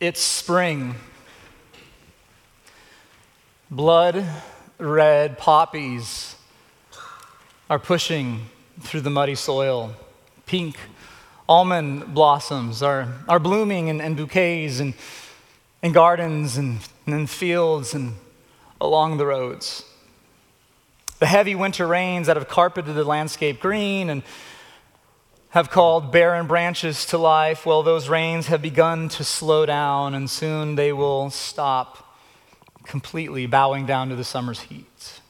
It's spring. Blood red poppies are pushing through the muddy soil. Pink almond blossoms are, are blooming in, in bouquets and in gardens and in fields and along the roads. The heavy winter rains that have carpeted the landscape green and have called barren branches to life, well, those rains have begun to slow down, and soon they will stop completely, bowing down to the summer's heat.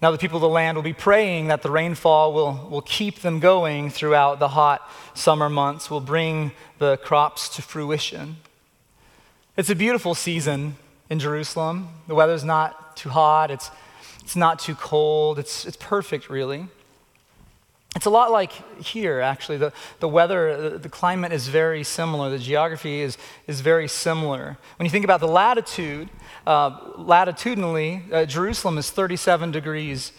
Now, the people of the land will be praying that the rainfall will, will keep them going throughout the hot summer months, will bring the crops to fruition. It's a beautiful season in Jerusalem. The weather's not too hot, it's, it's not too cold, it's, it's perfect, really. It's a lot like here, actually. The, the weather, the climate is very similar. The geography is, is very similar. When you think about the latitude, uh, latitudinally, uh, Jerusalem is 37 degrees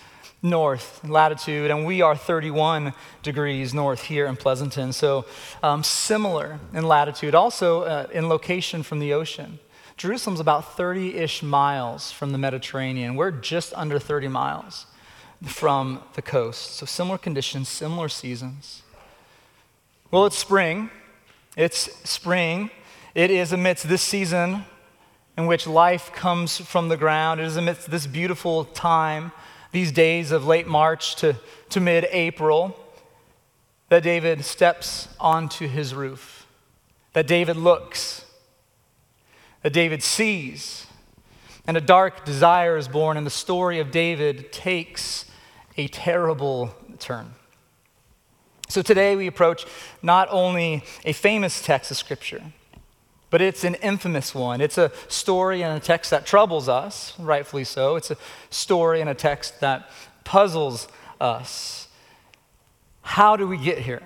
north latitude, and we are 31 degrees north here in Pleasanton. So um, similar in latitude, also uh, in location from the ocean. Jerusalem's about 30 ish miles from the Mediterranean. We're just under 30 miles from the coast. So, similar conditions, similar seasons. Well, it's spring. It's spring. It is amidst this season in which life comes from the ground. It is amidst this beautiful time, these days of late March to, to mid April, that David steps onto his roof, that David looks, that David sees, and a dark desire is born, and the story of David takes a terrible turn. So today we approach not only a famous text of Scripture, but it's an infamous one. It's a story and a text that troubles us, rightfully so. It's a story and a text that puzzles us. How do we get here?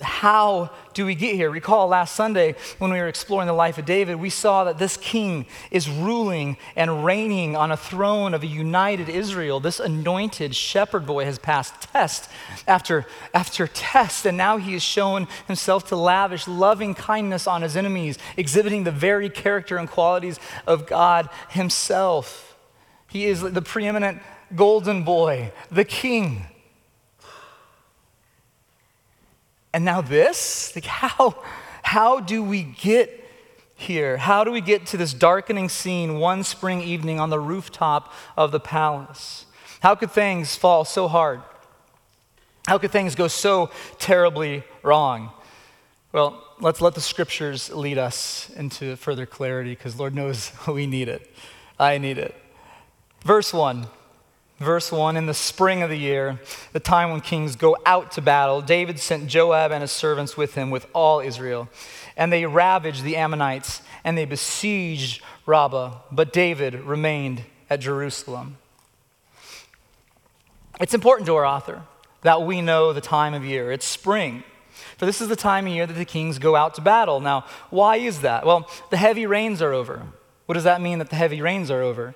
How do we get here? Recall last Sunday when we were exploring the life of David, we saw that this king is ruling and reigning on a throne of a united Israel. This anointed shepherd boy has passed test after, after test, and now he has shown himself to lavish loving kindness on his enemies, exhibiting the very character and qualities of God himself. He is the preeminent golden boy, the king. And now this? Like, how, how do we get here? How do we get to this darkening scene one spring evening on the rooftop of the palace? How could things fall so hard? How could things go so terribly wrong? Well, let's let the scriptures lead us into further clarity because Lord knows we need it. I need it. Verse 1 Verse 1 In the spring of the year, the time when kings go out to battle, David sent Joab and his servants with him, with all Israel. And they ravaged the Ammonites and they besieged Rabbah. But David remained at Jerusalem. It's important to our author that we know the time of year. It's spring. For this is the time of year that the kings go out to battle. Now, why is that? Well, the heavy rains are over. What does that mean that the heavy rains are over?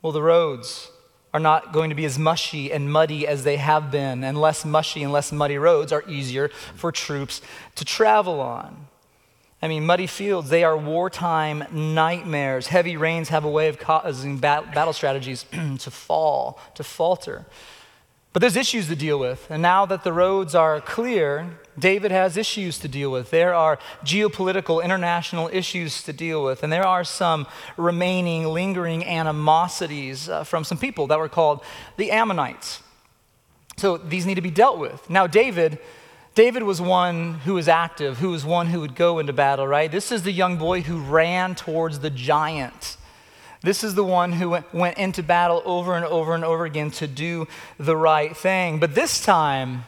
Well, the roads are not going to be as mushy and muddy as they have been, and less mushy and less muddy roads are easier for troops to travel on. I mean, muddy fields, they are wartime nightmares. Heavy rains have a way of causing battle strategies to fall, to falter. But there's issues to deal with. And now that the roads are clear, David has issues to deal with. There are geopolitical international issues to deal with. And there are some remaining, lingering animosities uh, from some people that were called the Ammonites. So these need to be dealt with. Now, David. David was one who was active, who was one who would go into battle, right? This is the young boy who ran towards the giant this is the one who went, into battle over and over and over again to do the right thing. But this time,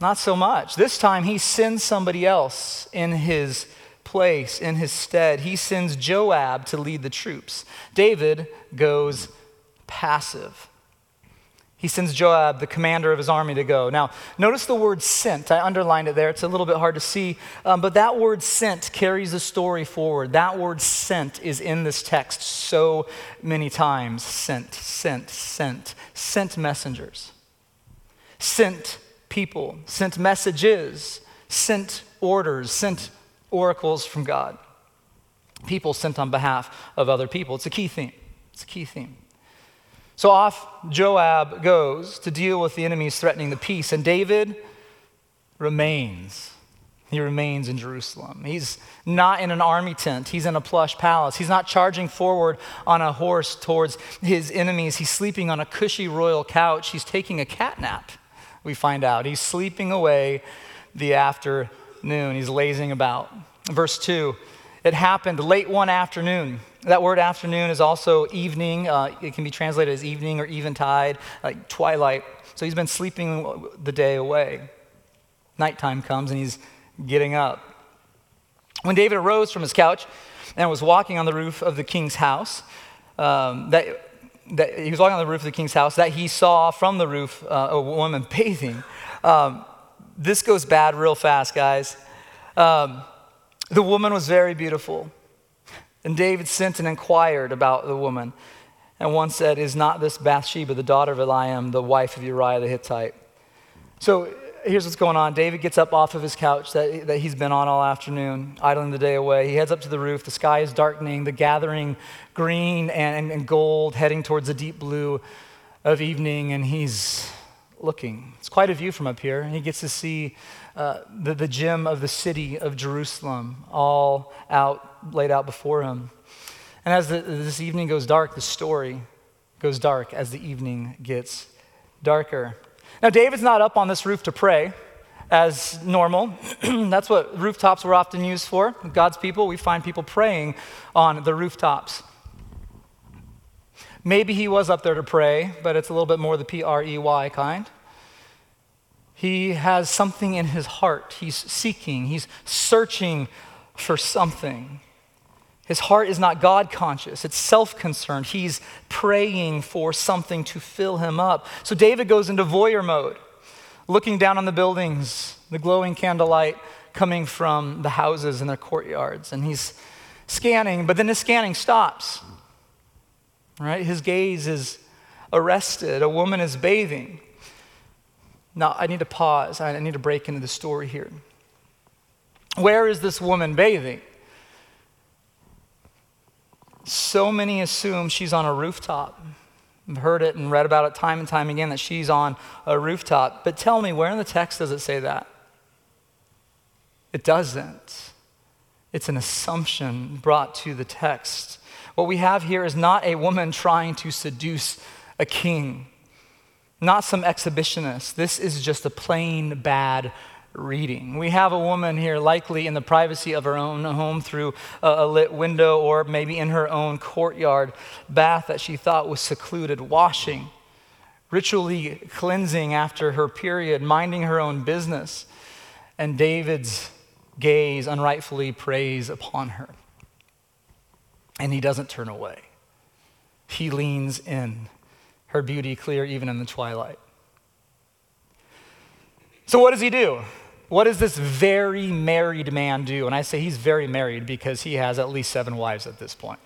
not so much. This time, he sends somebody else in his place, in his stead. He sends Joab to lead the troops. David goes passive. He sends Joab, the commander of his army, to go. Now, notice the word sent. I underlined it there. It's a little bit hard to see, um, but that word sent carries the story forward. That word sent is in this text so many times. Sent, sent, sent, sent messengers, sent people, sent messages, sent orders, sent oracles from God, people sent on behalf of other people. It's a key theme. It's a key theme. So off Joab goes to deal with the enemies threatening the peace, and David remains. He remains in Jerusalem. He's not in an army tent. He's in a plush palace. He's not charging forward on a horse towards his enemies. He's sleeping on a cushy royal couch. He's taking a cat nap, we find out. He's sleeping away the afternoon. He's lazing about. Verse 2 It happened late one afternoon. That word afternoon is also evening. Uh, it can be translated as evening or eventide, like twilight. So he's been sleeping the day away. Nighttime comes and he's getting up. When David arose from his couch and was walking on the roof of the king's house, um, that, that he was walking on the roof of the king's house, that he saw from the roof uh, a woman bathing. Um, this goes bad real fast, guys. Um, the woman was very beautiful. And David sent and inquired about the woman. And one said, Is not this Bathsheba, the daughter of Eliam, the wife of Uriah the Hittite? So here's what's going on. David gets up off of his couch that, that he's been on all afternoon, idling the day away. He heads up to the roof. The sky is darkening, the gathering green and, and gold heading towards the deep blue of evening, and he's looking. It's quite a view from up here. And he gets to see uh, the, the gem of the city of Jerusalem all out, laid out before him. And as the, this evening goes dark, the story goes dark as the evening gets darker. Now, David's not up on this roof to pray as normal. That's what rooftops were often used for. God's people, we find people praying on the rooftops. Maybe he was up there to pray, but it's a little bit more the P R E Y kind. He has something in his heart. He's seeking, he's searching for something. His heart is not God conscious, it's self concerned. He's praying for something to fill him up. So David goes into voyeur mode, looking down on the buildings, the glowing candlelight coming from the houses and their courtyards. And he's scanning, but then his scanning stops. Right? His gaze is arrested. A woman is bathing. Now, I need to pause. I need to break into the story here. Where is this woman bathing? So many assume she's on a rooftop. I've heard it and read about it time and time again that she's on a rooftop. But tell me, where in the text does it say that? It doesn't. It's an assumption brought to the text. What we have here is not a woman trying to seduce a king, not some exhibitionist. This is just a plain bad reading. We have a woman here, likely in the privacy of her own home through a, lit window or maybe in her own courtyard bath that she thought was secluded, washing, ritually cleansing after her period, minding her own business. And David's gaze unrightfully preys upon her. And he doesn't turn away, he leans in, her beauty clear even in the twilight. So, what does he do? What does this very married man do? And I say he's very married because he has at least seven wives at this point.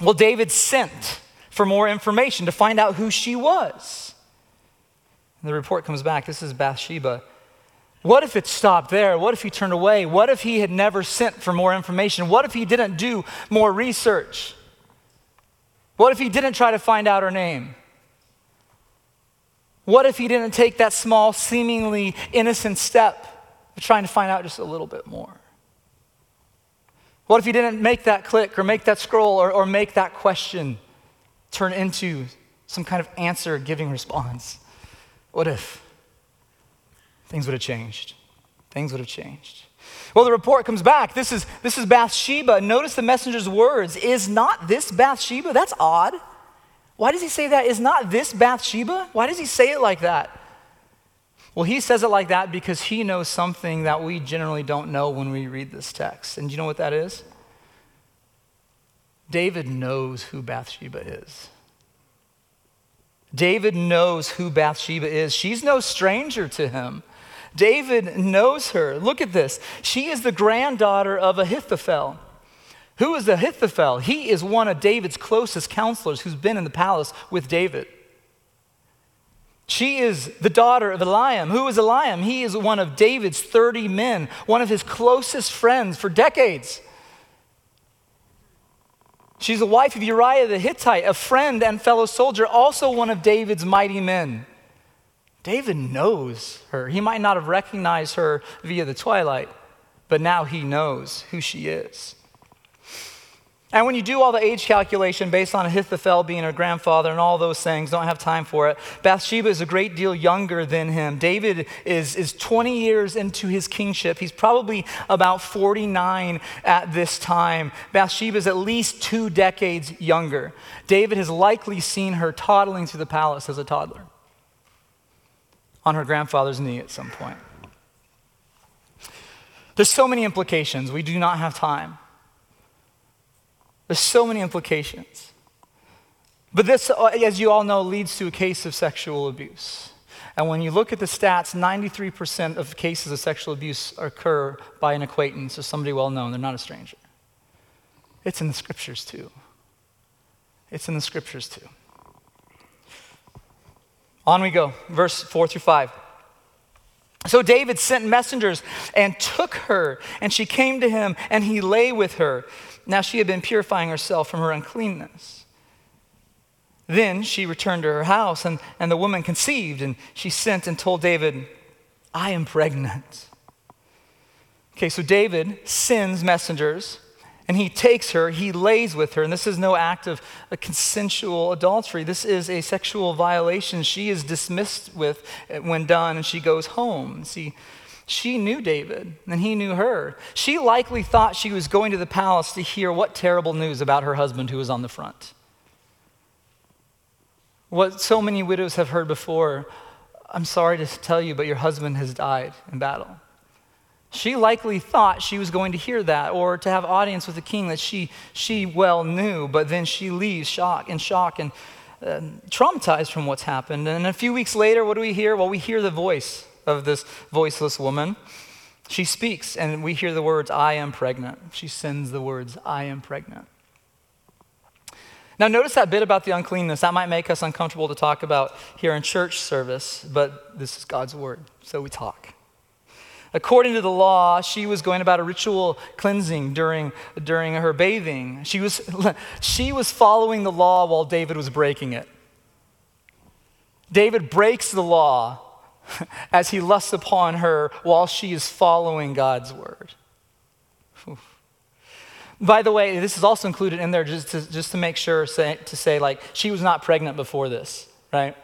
Well, David sent for more information to find out who she was. And the report comes back this is Bathsheba. What if it stopped there? What if he turned away? What if he had never sent for more information? What if he didn't do more research? What if he didn't try to find out her name? What if he didn't take that small, seemingly innocent step of trying to find out just a little bit more? What if he didn't make that click or make that scroll or, or make that question turn into some kind of answer giving response? What if? Things would have changed. Things would have changed. Well, the report comes back. This is, this is Bathsheba. Notice the messenger's words. Is not this Bathsheba? That's odd. Why does he say that? Is not this Bathsheba? Why does he say it like that? Well, he says it like that because he knows something that we generally don't know when we read this text. And do you know what that is? David knows who Bathsheba is. David knows who Bathsheba is. She's no stranger to him. David knows her. Look at this. She is the granddaughter of Ahithophel. Who is Ahithophel? He is one of David's closest counselors who's been in the palace with David. She is the daughter of Eliam. Who is Eliam? He is one of David's 30 men, one of his closest friends for decades. She's the wife of Uriah the Hittite, a friend and fellow soldier, also one of David's mighty men. David knows her. He might not have recognized her via the twilight, but now he knows who she is. And when you do all the age calculation based on Ahithophel being her grandfather and all those things, don't have time for it. Bathsheba is a great deal younger than him. David is, is 20 years into his kingship. He's probably about 49 at this time. Bathsheba is at least two decades younger. David has likely seen her toddling through the palace as a toddler on her grandfather's knee at some point. There's so many implications. We do not have time. There's so many implications. But this, uh, as you all know, leads to a case of sexual abuse. And when you look at the stats, 93% of cases of sexual abuse occur by an acquaintance or somebody well known. They're not a stranger. It's in the scriptures too. It's in the scriptures too. On we go, verse 4 through 5. So David sent messengers and took her, and she came to him, and he lay with her. Now she had been purifying herself from her uncleanness. Then she returned to her house, and, and the woman conceived, and she sent and told David, I am pregnant. Okay, so David sends messengers, and he takes her, he lays with her, and this is no act of a consensual adultery. This is a sexual violation. She is dismissed with uh, when done, and she goes home. See, she knew David, and he knew her. She likely thought she was going to the palace to hear what terrible news about her husband who was on the front. What so many widows have heard before I'm sorry to tell you, but your husband has died in battle. She likely thought she was going to hear that or to have audience with the king that she, she well knew, but then she leaves shock in shock and uh, traumatized from what's happened. And a few weeks later, what do we hear? Well, we hear the voice of this voiceless woman. She speaks, and we hear the words, I am pregnant. She sends the words, I am pregnant. Now, notice that bit about the uncleanness. That might make us uncomfortable to talk about here in church service, but this is God's word, so we talk. According to the law, she was going about a ritual cleansing during, during her bathing. She was, she was following the law while David was breaking it. David breaks the law as he lusts upon her while she is following God's word. By the way, this is also included in there just to, just to make sure say, to say, like, she was not pregnant before this, right?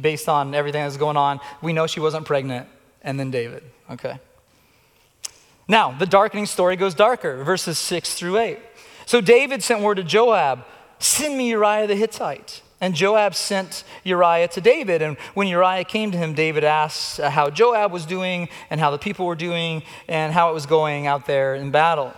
Based on everything that's going on, we know she wasn't pregnant, and then David, okay? Now, the darkening story goes darker, verses 6 through 8. So David sent word to Joab send me Uriah the Hittite. And Joab sent Uriah to David. And when Uriah came to him, David asked how Joab was doing and how the people were doing and how it was going out there in battle.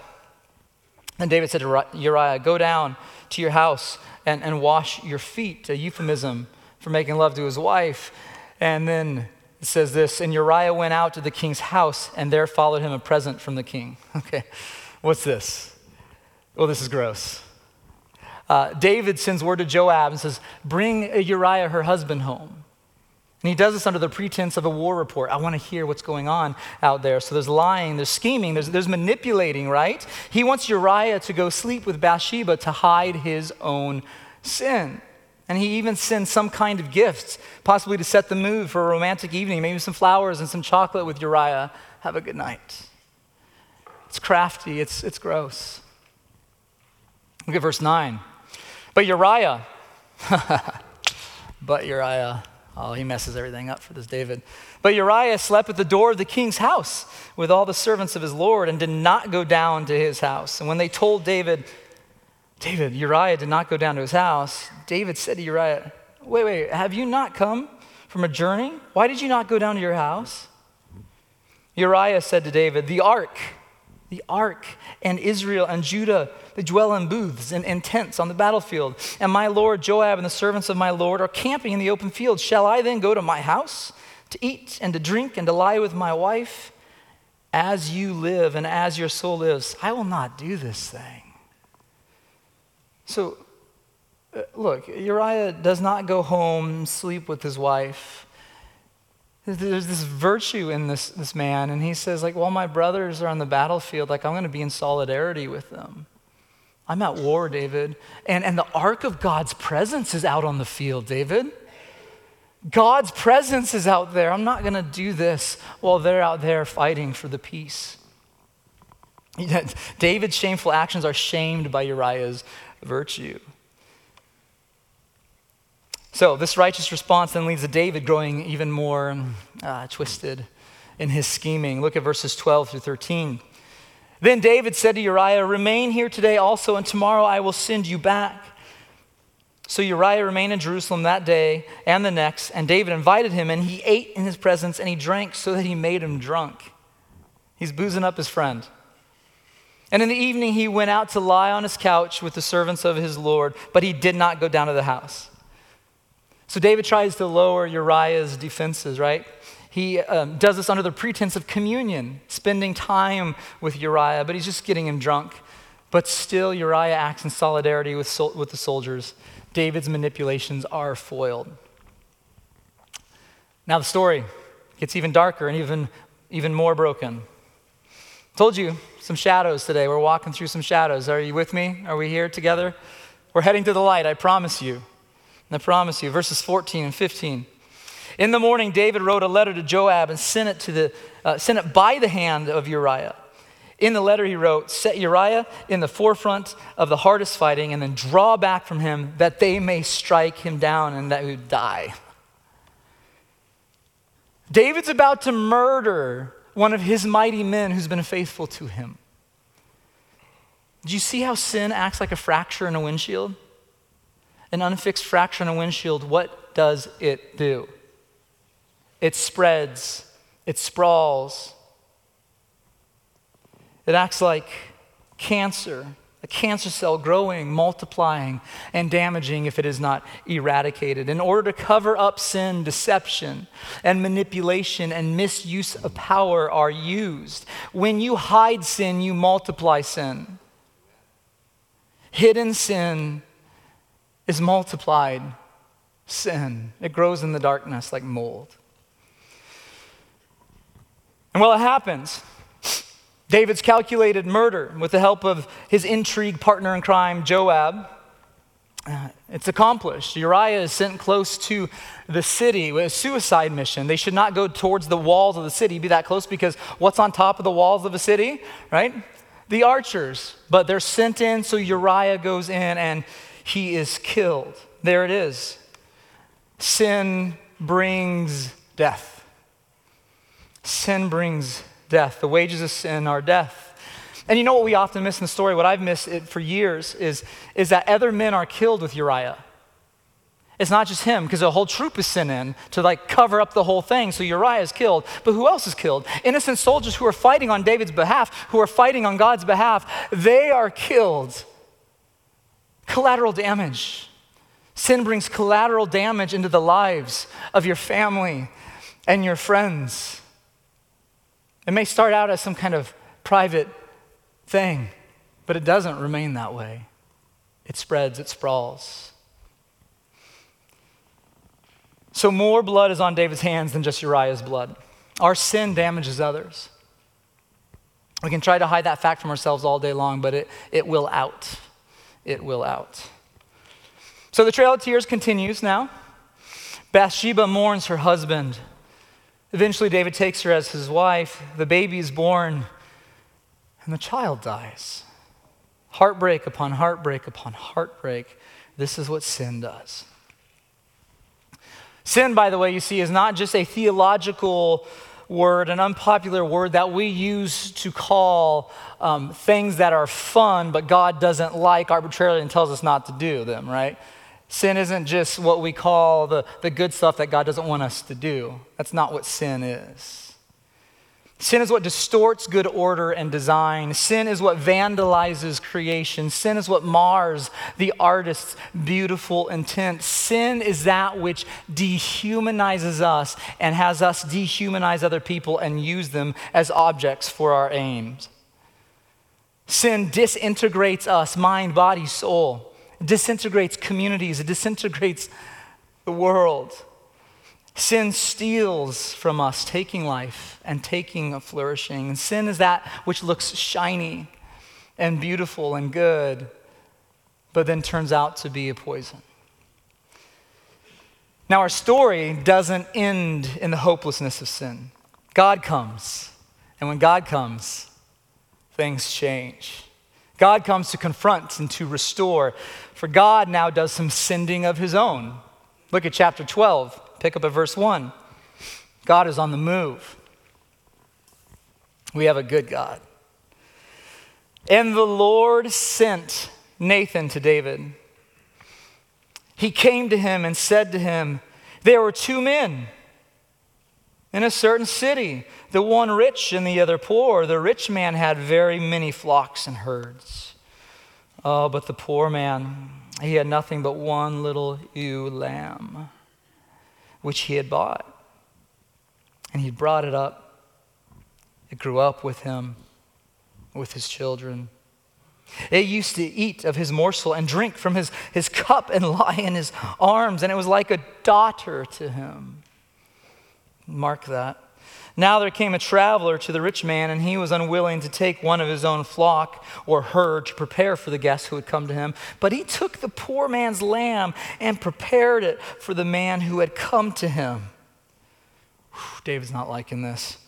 And David said to Uriah, Go down to your house and, and wash your feet, a euphemism for making love to his wife. And then it says this And Uriah went out to the king's house, and there followed him a present from the king. Okay, what's this? Well, this is gross uh, David sends word to Joab and says, Bring Uriah, her husband, home. And he does this under the pretense of a war report. I want to hear what's going on out there. So there's lying, there's scheming, there's, there's manipulating, right? He wants Uriah to go sleep with Bathsheba to hide his own sin. And he even sends some kind of gifts, possibly to set the mood for a romantic evening, maybe some flowers and some chocolate with Uriah. Have a good night. It's crafty, it's, it's gross. Look at verse 9. But Uriah, but Uriah, oh, he messes everything up for this David. But Uriah slept at the door of the king's house with all the servants of his Lord and did not go down to his house. And when they told David, David, Uriah did not go down to his house, David said to Uriah, Wait, wait, have you not come from a journey? Why did you not go down to your house? Uriah said to David, The ark the ark and Israel and Judah, they dwell in booths and, tents on the battlefield. And my lord Joab and the servants of my lord are camping in the open field. Shall I then go to my house to eat and to drink and to lie with my wife? As you live and as your soul lives, I will not do this thing. So, uh, look, Uriah does not go home, sleep with his wife. There's this virtue in this, this man, and he says, like, while my brothers are on the battlefield, like, I'm going to be in solidarity with them. I'm at war, David. And, and the ark of God's presence is out on the field, David. God's presence is out there. I'm not going to do this while they're out there fighting for the peace. David's shameful actions are shamed by Uriah's virtue. So, this righteous response then leads to David growing even more uh, twisted in his scheming. Look at verses 12 through 13. Then David said to Uriah, Remain here today also, and tomorrow I will send you back. So Uriah remained in Jerusalem that day and the next, and David invited him, and he ate in his presence, and he drank so that he made him drunk. He's boozing up his friend. And in the evening, he went out to lie on his couch with the servants of his Lord, but he did not go down to the house. So David tries to lower Uriah's defenses, right? He um, does this under the pretense of communion, spending time with Uriah, but he's just getting him drunk. But still, Uriah acts in solidarity with, sol- with the soldiers. David's manipulations are foiled. Now, the story gets even darker and even, even more broken. Told you some shadows today. We're walking through some shadows. Are you with me? Are we here together? We're heading to the light, I promise you. I promise you. Verses 14 and 15. In the morning, David wrote a letter to Joab and sent it, to the, uh, sent it by the hand of Uriah. In the letter, he wrote, Set Uriah in the forefront of the hardest fighting and then draw back from him that they may strike him down and that he die. David's about to murder one of his mighty men who's been faithful to him. Do you see how sin acts like a fracture in a windshield? An unfixed fracture in a windshield, what does it do? It spreads, it sprawls. It acts like cancer, a cancer cell growing, multiplying, and damaging if it is not eradicated. In order to cover up sin, deception and manipulation and misuse of power are used. When you hide sin, you multiply sin. Hidden sin is multiplied sin, it grows in the darkness like mold. And well, it happens. David's calculated murder with the help of his intrigue partner in crime, Joab. Uh, it's accomplished. Uriah is sent close to the city with a suicide mission. They should not go towards the walls of the city, be that close, because what's on top of the walls of a city, right? The archers. But they're sent in, so Uriah goes in and he is killed. There it is. Sin brings death. Sin brings death. The wages of sin are death. And you know what we often miss in the story? What I've missed for years is, is that other men are killed with Uriah. It's not just him, because a whole troop is sent in to like cover up the whole thing. So Uriah is killed. But who else is killed? Innocent soldiers who are fighting on David's behalf, who are fighting on God's behalf, they are killed. Collateral damage. Sin brings collateral damage into the lives of your family and your friends. It may start out as some kind of private thing, but it doesn't remain that way. It spreads, it sprawls. So, more blood is on David's hands than just Uriah's blood. Our sin damages others. We can try to hide that fact from ourselves all day long, but it, it will out. It will out. So the trail of tears continues now. Bathsheba mourns her husband. Eventually, David takes her as his wife. The baby is born, and the child dies. Heartbreak upon heartbreak upon heartbreak. This is what sin does. Sin, by the way, you see, is not just a theological word, an unpopular word that we use to call um, things that are fun, but God doesn't like arbitrarily and tells us not to do them, right? Sin isn't just what we call the, the good stuff that God doesn't want us to do. That's not what sin is. Sin is what distorts good order and design. Sin is what vandalizes creation. Sin is what mars the artist's beautiful intent. Sin is that which dehumanizes us and has us dehumanize other people and use them as objects for our aims. Sin disintegrates us, mind, body, soul It disintegrates communities, it disintegrates the world. Sin steals from us, taking life and taking a flourishing. And sin is that which looks shiny and beautiful and good, but then turns out to be a poison. Now, our story doesn't end in the hopelessness of sin. God comes, and when God comes, things change. God comes to confront and to restore, for God now does some sending of his own. Look at chapter 12. Pick up at verse 1. God is on the move. We have a good God. And the Lord sent Nathan to David. He came to him and said to him, There were two men in a certain city, the one rich and the other poor. The rich man had very many flocks and herds. Oh, but the poor man, he had nothing but one little ewe lamb which he had bought. And he brought it up. It grew up with him, with his children. It used to eat of his morsel and drink from his, his cup and lie in his arms, and it was like a daughter to him. Mark that. Now there came a traveler to the rich man, and he was unwilling to take one of his own flock or herd to prepare for the guests who had come to him. But he took the poor man's lamb and prepared it for the man who had come to him. Whew, David's not liking this.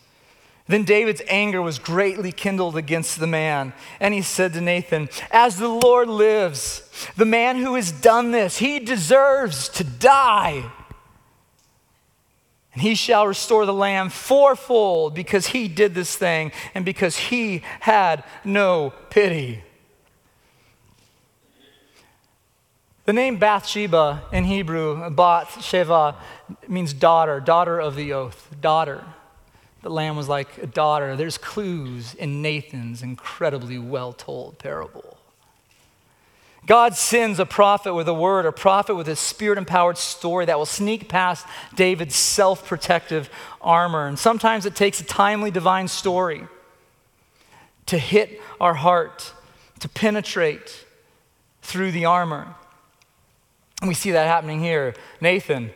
Then David's anger was greatly kindled against the man, and he said to Nathan, As the Lord lives, the man who has done this, he deserves to die. And he shall restore the lamb fourfold because he did this thing and because he had no pity. The name Bathsheba in Hebrew, Bath Sheva, means daughter, daughter of the oath, daughter. The lamb was like a daughter. There's clues in Nathan's incredibly well told parable. God sends a prophet with a word, a prophet with a spirit empowered story that will sneak past David's self protective armor. And sometimes it takes a timely divine story to hit our heart, to penetrate through the armor. And we see that happening here. Nathan,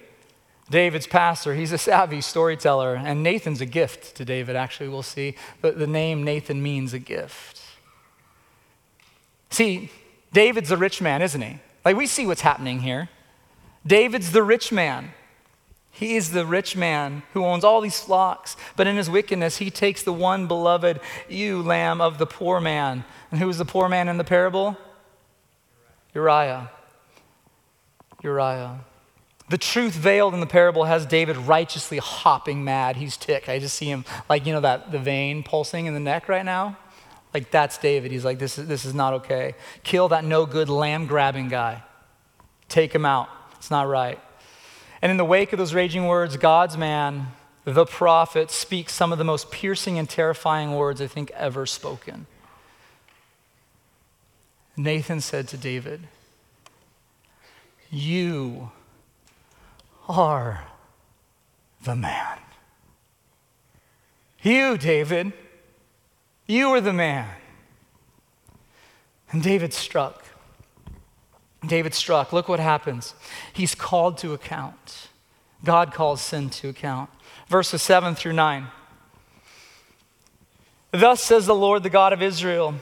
David's pastor, he's a savvy storyteller, and Nathan's a gift to David, actually, we'll see. But the name Nathan means a gift. See, David's the rich man, isn't he? Like we see what's happening here. David's the rich man. He is the rich man who owns all these flocks, but in his wickedness, he takes the one beloved ewe lamb of the poor man. And who was the poor man in the parable? Uriah. Uriah. The truth veiled in the parable has David righteously hopping mad. He's ticked. I just see him like, you know, that the vein pulsing in the neck right now. Like, that's David. He's like, this is, this is not okay. Kill that no good lamb grabbing guy. Take him out. It's not right. And in the wake of those raging words, God's man, the prophet, speaks some of the most piercing and terrifying words I think ever spoken. Nathan said to David, You are the man. You, David, you are the man. And David struck. David struck. Look what happens. He's called to account. God calls sin to account. Verses 7 through 9. Thus says the Lord, the God of Israel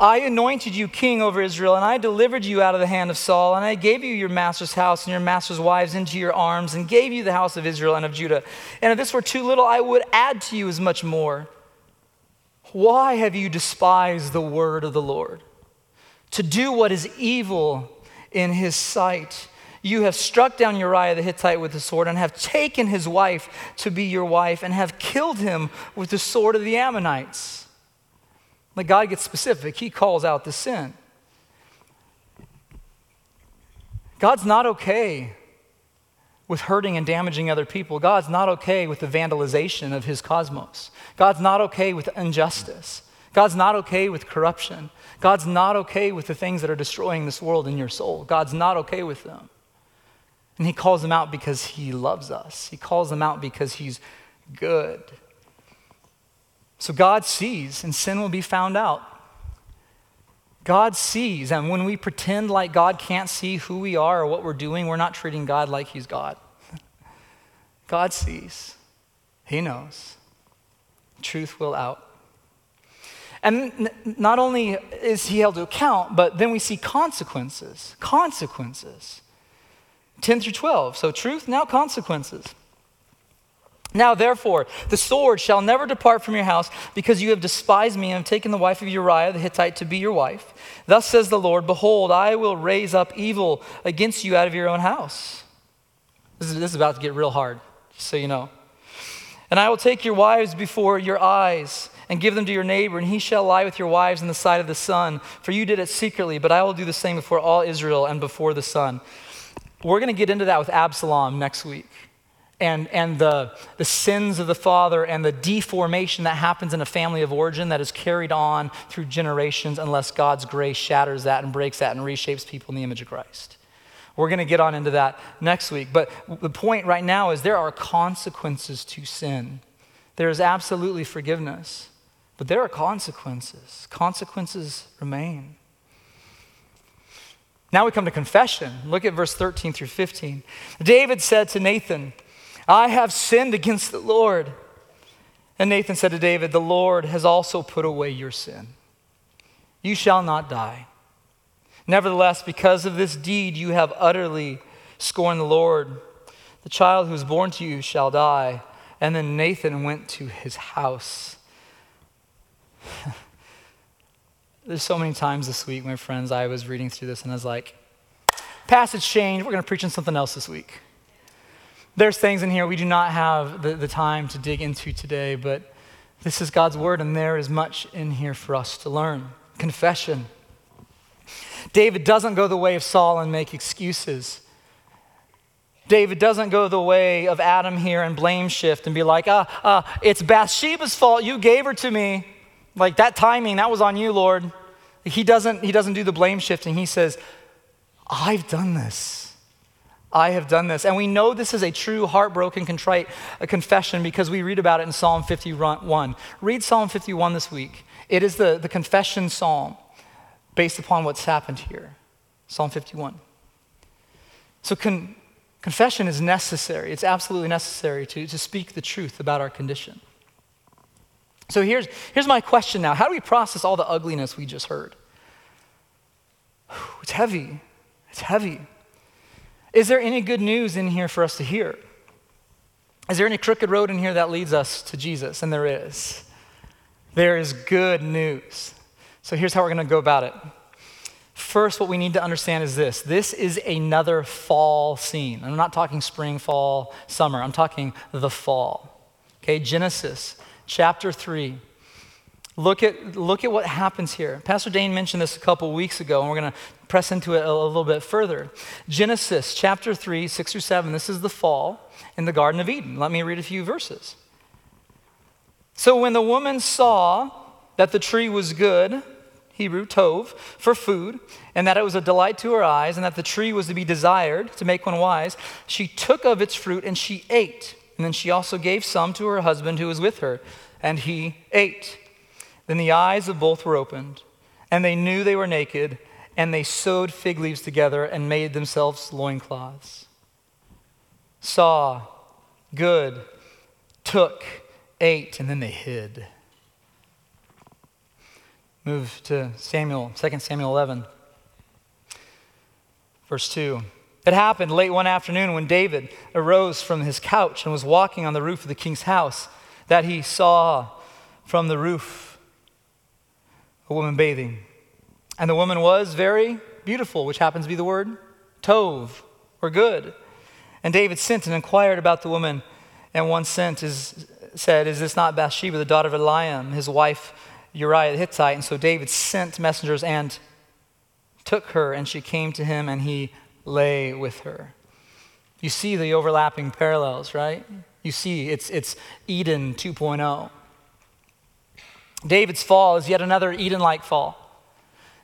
I anointed you king over Israel, and I delivered you out of the hand of Saul, and I gave you your master's house and your master's wives into your arms, and gave you the house of Israel and of Judah. And if this were too little, I would add to you as much more. Why have you despised the word of the Lord? To do what is evil in his sight. You have struck down Uriah the Hittite with the sword, and have taken his wife to be your wife, and have killed him with the sword of the Ammonites. Like God gets specific, he calls out the sin. God's not okay with hurting and damaging other people. God's not okay with the vandalization of his cosmos. God's not okay with injustice. God's not okay with corruption. God's not okay with the things that are destroying this world in your soul. God's not okay with them. And he calls them out because he loves us. He calls them out because he's good. So God sees, and sin will be found out. God sees, and when we pretend like God can't see who we are or what we're doing, we're not treating God like He's God. God sees, He knows. Truth will out. And not only is He held to account, but then we see consequences. Consequences. 10 through 12. So, truth, now consequences. Now, therefore, the sword shall never depart from your house, because you have despised me and have taken the wife of Uriah the Hittite to be your wife. Thus says the Lord Behold, I will raise up evil against you out of your own house. This is, this is about to get real hard, just so you know. And I will take your wives before your eyes and give them to your neighbor, and he shall lie with your wives in the sight of the sun. For you did it secretly, but I will do the same before all Israel and before the sun. We're going to get into that with Absalom next week and, and the, the sins of the father and the deformation that happens in a family of origin that is carried on through generations unless God's grace shatters that and breaks that and reshapes people in the image of Christ. We're going to get on into that next week. But the point right now is there are consequences to sin. There is absolutely forgiveness, but there are consequences. Consequences remain. Now we come to confession. Look at verse 13 through 15. David said to Nathan, I have sinned against the Lord. And Nathan said to David, The Lord has also put away your sin. You shall not die. Nevertheless, because of this deed, you have utterly scorned the Lord. The child who is born to you shall die. And then Nathan went to his house. There's so many times this week, my friends, I was reading through this and I was like, passage change, we're going to preach on something else this week. There's things in here we do not have the, the time to dig into today, but this is God's word, and there is much in here for us to learn. Confession. David doesn't go the way of Saul and make excuses. David doesn't go the way of Adam here and blame shift and be like, ah, ah, it's Bathsheba's fault. You gave her to me. Like that timing, that was on you, Lord. He doesn't, he doesn't do the blame shifting. He says, I've done this. I have done this. And we know this is a true, heartbroken, contrite uh, confession because we read about it in Psalm 51. Read Psalm 51 this week. It is the, the confession psalm based upon what's happened here. Psalm 51. So, con- confession is necessary. It's absolutely necessary to, to speak the truth about our condition. So, here's, here's my question now How do we process all the ugliness we just heard? It's heavy. It's heavy. Is there any good news in here for us to hear? Is there any crooked road in here that leads us to Jesus? And there is. There is good news. So here's how we're going to go about it. First, what we need to understand is this this is another fall scene. I'm not talking spring, fall, summer. I'm talking the fall. Okay, Genesis chapter 3. Look at, look at what happens here. Pastor Dane mentioned this a couple weeks ago, and we're going to press into it a, little bit further. Genesis chapter 3, 6 through 7. This is the fall in the Garden of Eden. Let me read a few verses. So when the woman saw that the tree was good, Hebrew, tov, for food, and that it was a delight to her eyes, and that the tree was to be desired to make one wise, she took of its fruit and she ate. And then she also gave some to her husband who was with her, and he ate. Then the eyes of both were opened, and they knew they were naked, and they sewed fig leaves together and made themselves loincloths. Saw, good, took, ate, and then they hid. Move to Samuel, 2 Samuel 11, verse 2. It happened late one afternoon when David arose from his couch and was walking on the roof of the king's house that he saw from the roof a woman bathing. And the woman was very beautiful, which happens to be the word tov, or good. And David sent and inquired about the woman, and one sent is, said, Is this not Bathsheba, the daughter of Eliam, his wife Uriah the Hittite? And so David sent messengers and took her, and she came to him, and he lay with her. You see the overlapping parallels, right? You see, it's, it's Eden 2.0. David's fall is yet another Eden like fall.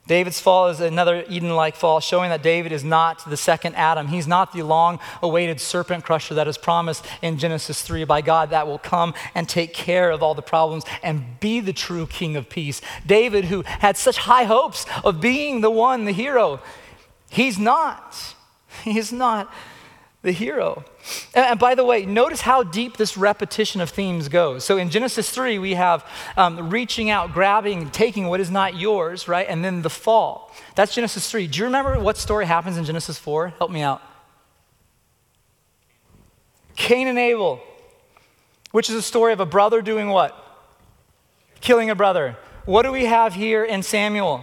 David's fall is another Eden like fall, showing that David is not the second Adam. He's not the long awaited serpent crusher that is promised in Genesis 3 by God that will come and take care of all the problems and be the true king of peace. David, who had such high hopes of being the one, the hero, he's not. He is not the hero. And by the way, notice how deep this repetition of themes goes. So in Genesis 3, we have um, reaching out, grabbing, taking what is not yours, right? And then the fall. That's Genesis 3. Do you remember what story happens in Genesis 4? Help me out. Cain and Abel, which is a story of a brother doing what? Killing a brother. What do we have here in Samuel?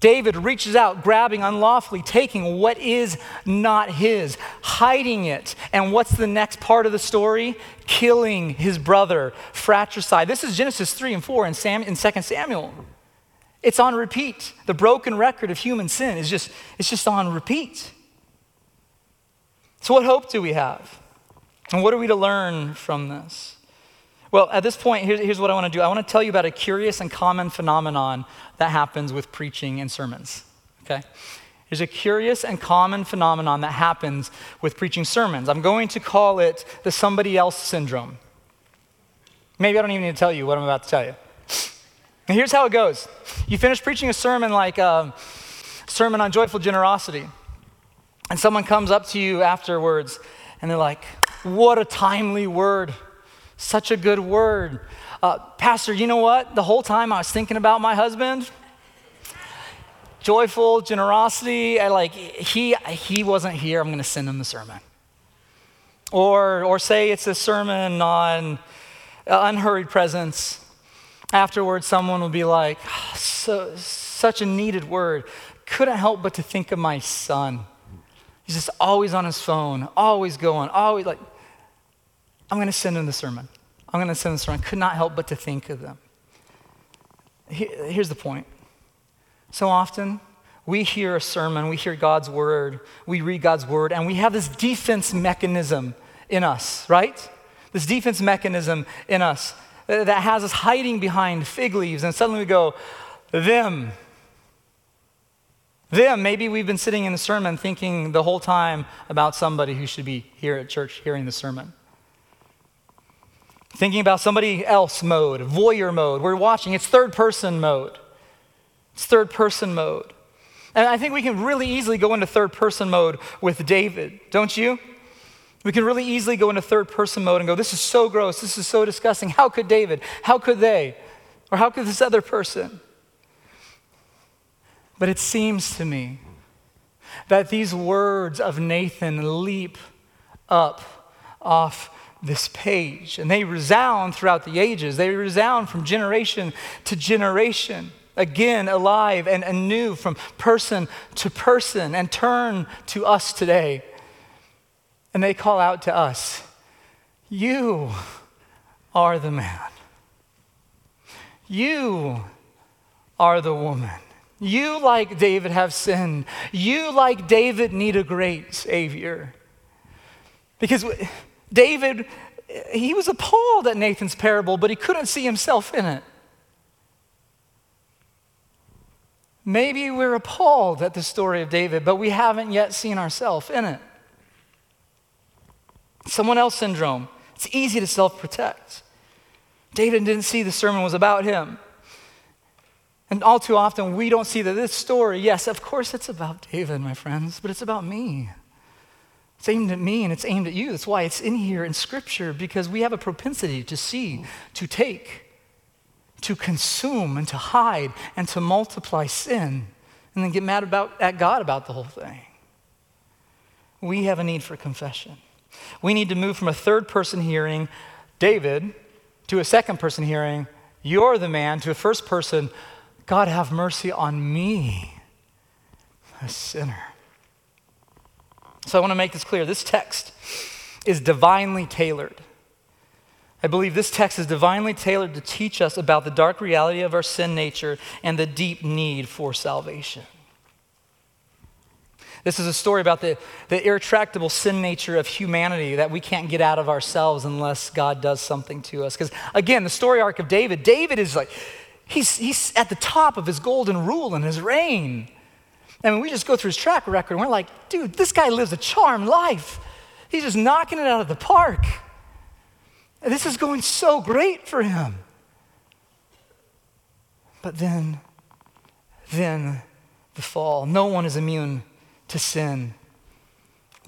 David reaches out, grabbing unlawfully, taking what is not his, hiding it. And what's the next part of the story? Killing his brother, fratricide. This is Genesis 3 and 4 in, Sam, in 2 Samuel. It's on repeat. The broken record of human sin is just, it's just on repeat. So, what hope do we have? And what are we to learn from this? Well, at this point, here's, here's what I want to do. I want to tell you about a curious and common phenomenon that happens with preaching and sermons. Okay? There's a curious and common phenomenon that happens with preaching sermons. I'm going to call it the somebody else syndrome. Maybe I don't even need to tell you what I'm about to tell you. And here's how it goes you finish preaching a sermon like a um, sermon on joyful generosity, and someone comes up to you afterwards and they're like, What a timely word! Such a good word. Uh, Pastor, you know what? The whole time I was thinking about my husband. Joyful, generosity. I like he he wasn't here. I'm going to send him the sermon. Or or say it's a sermon on uh, unhurried presence. Afterwards, someone will be like, oh, so, such a needed word. Couldn't help but to think of my son. He's just always on his phone, always going, always like, I'm going to send him the sermon. I'm going to send the sermon. I could not help but to think of them. Here's the point. So often, we hear a sermon, we hear God's word, we read God's word, and we have this defense mechanism in us, right? This defense mechanism in us uh, that has us hiding behind fig leaves, and suddenly we go, them. Them. Maybe we've been sitting in the sermon thinking the whole time about somebody who should be here at church hearing the sermon. Thinking about somebody else mode, voyeur mode. We're watching, it's third person mode. It's third person mode. And I think we can really easily go into third person mode with David, don't you? We can really easily go into third person mode and go, This is so gross. This is so disgusting. How could David? How could they? Or how could this other person? But it seems to me that these words of Nathan leap up off this page. And they resound throughout the ages, they resound from generation to generation. Again, alive and anew from person to person, and turn to us today. And they call out to us, You are the man. You are the woman. You, like David, have sinned. You, like David, need a great Savior. Because David, he was appalled at Nathan's parable, but he couldn't see himself in it. Maybe we're appalled at the story of David, but we haven't yet seen ourselves in it. Someone else syndrome. It's easy to self protect. David didn't see the sermon was about him. And all too often, we don't see that this story, yes, of course it's about David, my friends, but it's about me. It's aimed at me and it's aimed at you. That's why it's in here in Scripture, because we have a propensity to see, to take, to consume, and to hide, and to multiply sin, and then get mad about, at God about the whole thing. We have a need for confession. We need to move from a third person hearing, David, to a second person hearing, you're the man, to a first person, God have mercy on me, a sinner. So I want to make this clear. This text is divinely tailored. I believe this text is divinely tailored to teach us about the dark reality of our sin nature and the deep need for salvation. This is a story about the, the irretractable sin nature of humanity that we can't get out of ourselves unless God does something to us. Because, again, the story arc of David, David is like, He's, he's at the top of his golden rule and his reign. Mean, we just go through his track record and we're like, dude, this guy lives a charmed life. He's just knocking it out of the park. This is going so great for him. But then, then the fall. No one is immune to sin.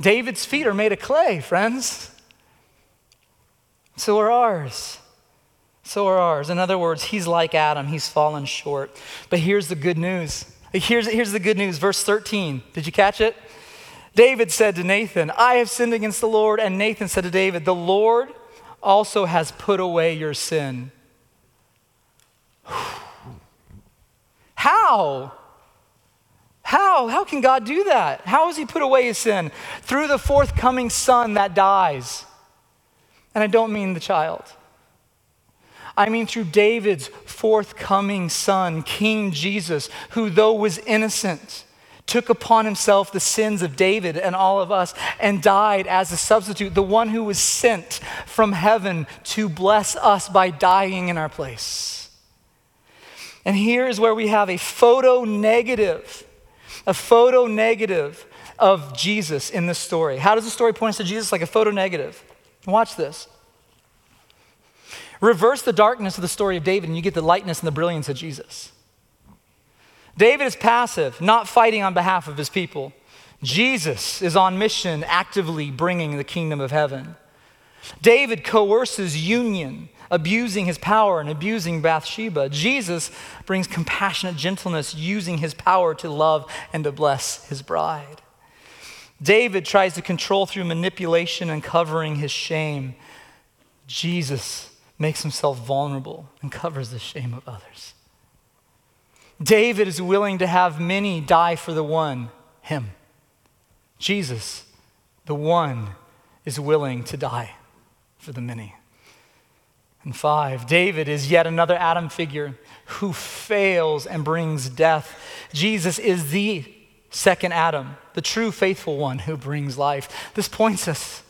David's feet are made of clay, friends. So are ours. So are ours. In other words, he's like Adam, he's fallen short. But here's the good news. Here's, here's the good news. Verse 13. Did you catch it? David said to Nathan, I have sinned against the Lord. And Nathan said to David, The Lord also has put away your sin. How? How? How can God do that? How has He put away His sin? Through the forthcoming Son that dies. And I don't mean the child. I mean through David's forthcoming son, King Jesus, who, though was innocent, took upon himself the sins of David and all of us and died as a substitute, the one who was sent from heaven to bless us by dying in our place. And here is where we have a photo negative, a photo negative of Jesus in this story. How does the story point us to Jesus? Like a photo negative. Watch this. Reverse the darkness of the story of David, and you get the lightness and the brilliance of Jesus. David is passive, not fighting on behalf of his people. Jesus is on mission, actively bringing the kingdom of heaven. David coerces union, abusing his power and abusing Bathsheba. Jesus brings compassionate gentleness, using his power to love and to bless his bride. David tries to control through manipulation and covering his shame. Jesus makes himself vulnerable and covers the shame of others. David is willing to have many die for the one, him. Jesus, the one, is willing to die for the many. And five, David is yet another Adam figure who fails and brings death. Jesus is the second Adam, the true faithful one who brings life. This points us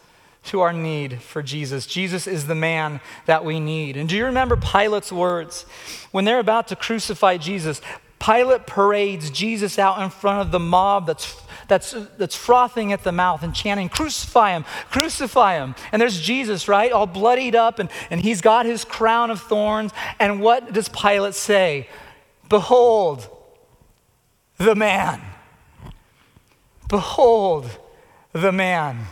to our need for Jesus. Jesus is the man that we need. And do you remember Pilate's words? When they're about to crucify Jesus, Pilate parades Jesus out in front of the mob that's, that's, that's frothing at the mouth and chanting, Crucify him, crucify him. And there's Jesus, right? All bloodied up, and, and he's got his crown of thorns. And what does Pilate say? Behold, the man. Behold, the man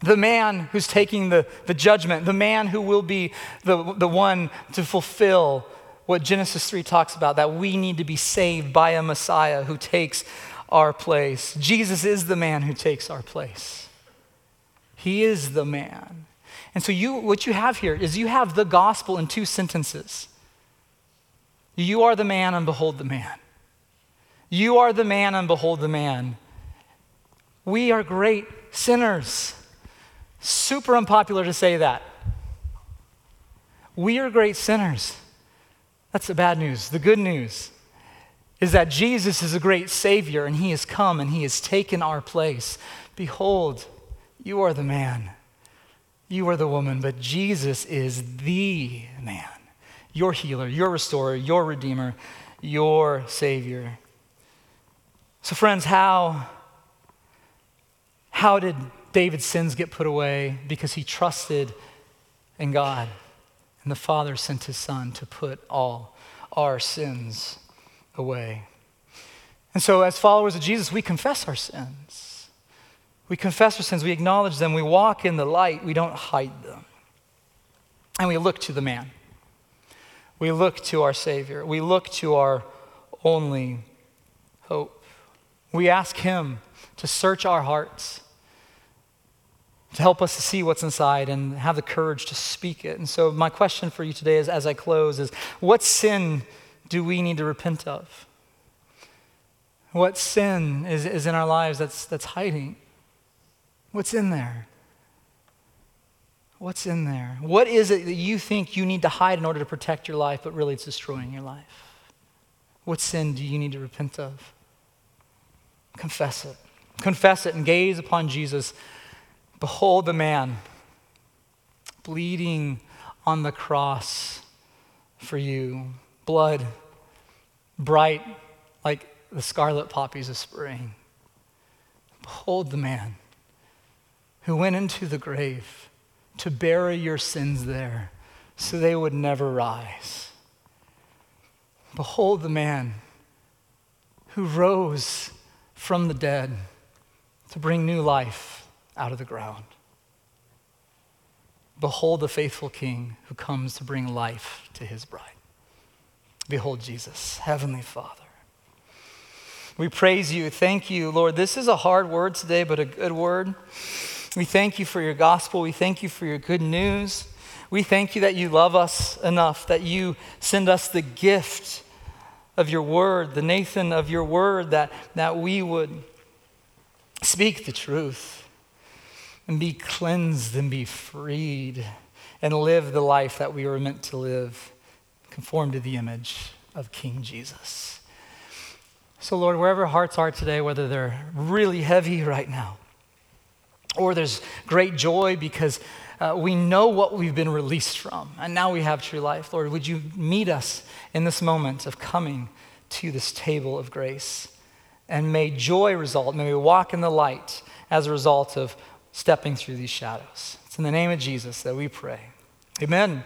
the man who's taking the, the judgment, the man who will be the, the one to fulfill what Genesis 3 talks about, that we need to be saved by a Messiah who takes our place. Jesus is the man who takes our place. He is the man. And so you what you have here is you have the gospel in two sentences. You are the man and behold the man. You are the man and behold the man. We are great sinners. Super unpopular to say that. We are great sinners. That's the bad news. The good news is that Jesus is a great Savior and He has come and He has taken our place. Behold, you are the man, you are the woman, but Jesus is the man, your healer, your restorer, your redeemer, your Savior. So, friends, how, how did David's sins get put away because he trusted in God. And the Father sent his Son to put all our sins away. And so, as followers of Jesus, we confess our sins. We confess our sins, we acknowledge them, we walk in the light, we don't hide them. And we look to the man. We look to our Savior. We look to our only hope. We ask Him to search our hearts to help us to see what's inside and have the courage to speak it. And so, my question for you today, is, as I close, is what sin do we need to repent of? What sin is, is in our lives that's, that's hiding? What's in there? What's in there? What is it that you think you need to hide in order to protect your life, but really it's destroying your life? What sin do you need to repent of? Confess it. Confess it and gaze upon Jesus Behold the man bleeding on the cross for you, blood, bright like the scarlet poppies of spring. Behold the man who went into the grave to bury your sins there so they would never rise. Behold the man who rose from the dead to bring new life out of the ground. Behold the faithful King who comes to bring life to his bride. Behold Jesus, Heavenly Father. We praise you. Thank you, Lord. This is a hard word today, but a good word. We thank you for your gospel. We thank you for your good news. We thank you that you love us enough, that you send us the gift of your word, the Nathan of your word, that, that we would speak the truth and be cleansed and be freed and live the life that we were meant to live, conform to the image of King Jesus. So, Lord, wherever hearts are today, whether they're really heavy right now, or there's great joy because uh, we know what we've been released from, and now we have true life. Lord, would you meet us in this moment of coming to this table of grace? And may joy result, may we walk in the light as a result of stepping through these shadows. It's in the name of Jesus that we pray. Amen.